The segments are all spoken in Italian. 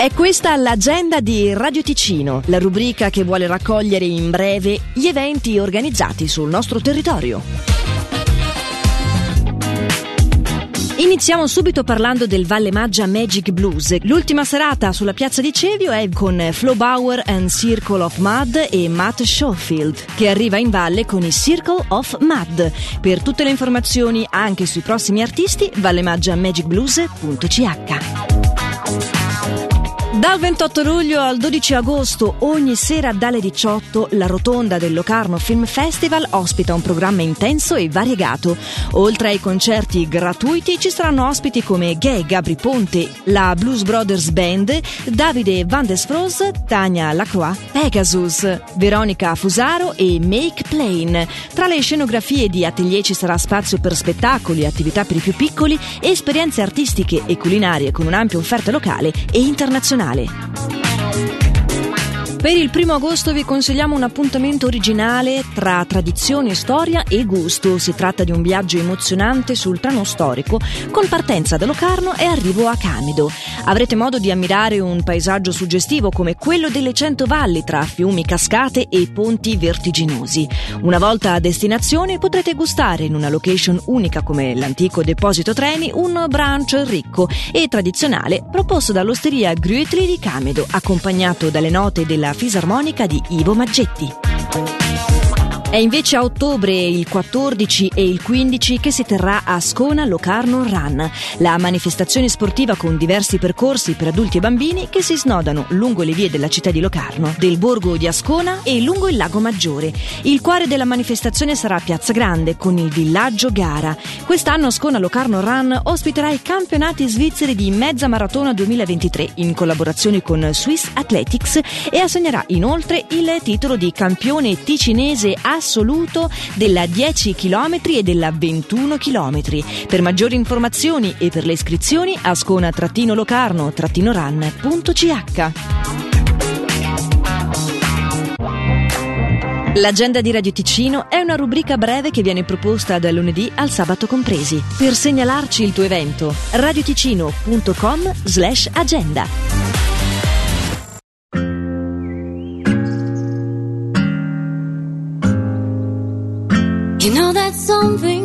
È questa l'agenda di Radio Ticino, la rubrica che vuole raccogliere in breve gli eventi organizzati sul nostro territorio. Iniziamo subito parlando del Valle Maggia Magic Blues. L'ultima serata sulla piazza di Cevio è con Flo Bauer and Circle of Mud e Matt Schofield, che arriva in valle con i Circle of Mud. Per tutte le informazioni anche sui prossimi artisti, vallemaggiamagicblues.ch. Dal 28 luglio al 12 agosto, ogni sera dalle 18, la rotonda del Locarno Film Festival ospita un programma intenso e variegato. Oltre ai concerti gratuiti ci saranno ospiti come Gay Gabri Ponte, la Blues Brothers Band, Davide Van Desfros, Tania Lacroix, Pegasus, Veronica Fusaro e Make Plain. Tra le scenografie di atelier ci sarà spazio per spettacoli, attività per i più piccoli, esperienze artistiche e culinarie con un'ampia offerta locale e internazionale nazionale. Per il primo agosto vi consigliamo un appuntamento originale tra tradizione, storia e gusto. Si tratta di un viaggio emozionante sul treno storico con partenza da Locarno e arrivo a Camido. Avrete modo di ammirare un paesaggio suggestivo come quello delle cento valli tra fiumi, cascate e ponti vertiginosi. Una volta a destinazione potrete gustare in una location unica come l'antico deposito treni un brunch ricco e tradizionale proposto dall'osteria Gruetli di Camido, accompagnato dalle note della fisarmonica di Ivo Maggetti. È invece a ottobre il 14 e il 15 che si terrà a Scona Locarno Run, la manifestazione sportiva con diversi percorsi per adulti e bambini che si snodano lungo le vie della città di Locarno, del borgo di Ascona e lungo il lago Maggiore. Il cuore della manifestazione sarà Piazza Grande con il villaggio Gara. Quest'anno Ascona Locarno Run ospiterà i campionati svizzeri di mezza maratona 2023 in collaborazione con Swiss Athletics e assegnerà inoltre il titolo di campione ticinese a assoluto della 10 km e della 21 km. Per maggiori informazioni e per le iscrizioni ascona-locarno-run.ch. L'agenda di Radio Ticino è una rubrica breve che viene proposta dal lunedì al sabato compresi. Per segnalarci il tuo evento, radioticino.com slash agenda.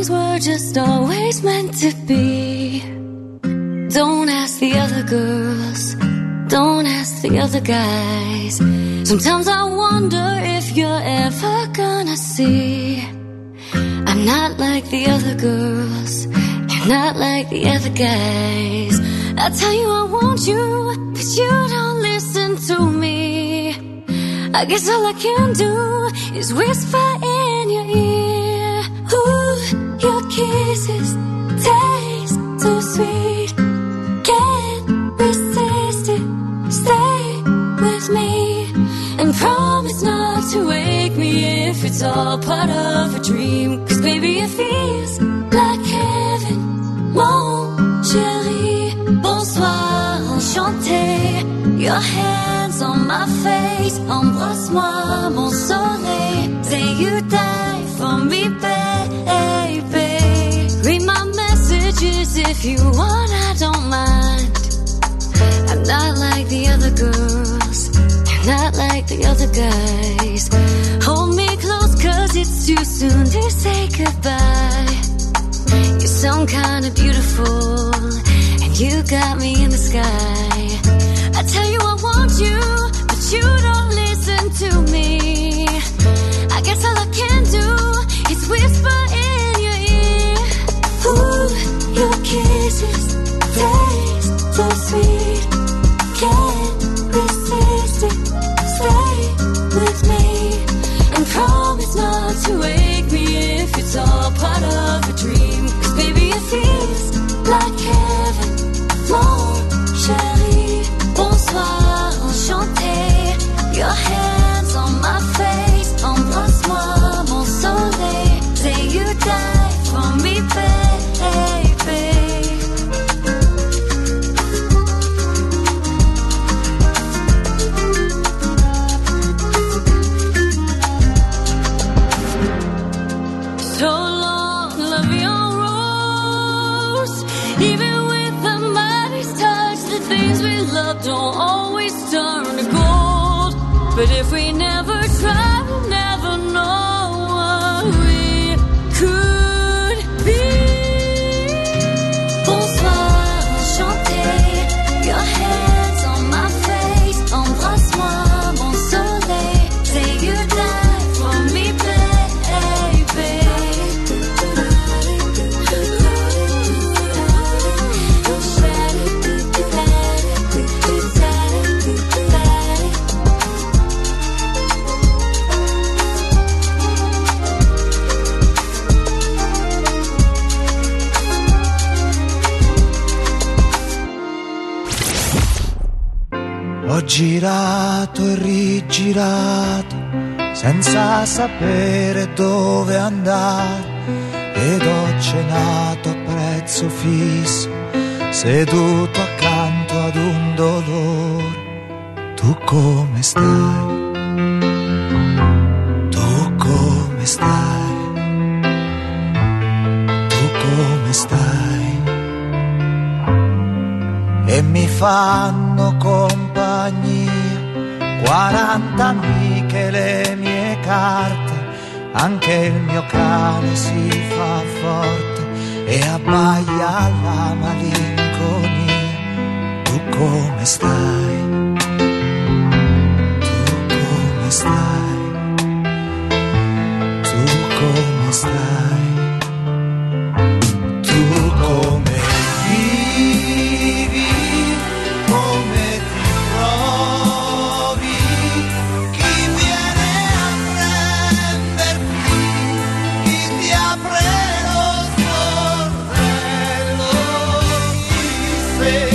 Things were just always meant to be. Don't ask the other girls, don't ask the other guys. Sometimes I wonder if you're ever gonna see. I'm not like the other girls, you're not like the other guys. I tell you I want you, but you don't listen to me. I guess all I can do is whisper in your ear. Ooh, your kisses taste so sweet. Can't resist it. Stay with me and promise not to wake me if it's all part of a dream. Cause baby, it feels like heaven. Mon chéri, bonsoir. Your hands on my face, embrasse-moi, mon soleil. Say you if you want, I don't mind. I'm not like the other girls, you're not like the other guys. Hold me close, cause it's too soon to say goodbye. You're some kind of beautiful, and you got me in the sky. I tell you I want you, but you don't listen to me. But if we Ho girato e rigirato senza sapere dove andare ed ho cenato a prezzo fisso seduto accanto ad un dolore. Tu come stai? Tu come stai? Tu come stai? E mi fanno compagnia. 40 amiche le mie carte, anche il mio cane si fa forte e abbaia la malinconia. Tu come stai? spirit.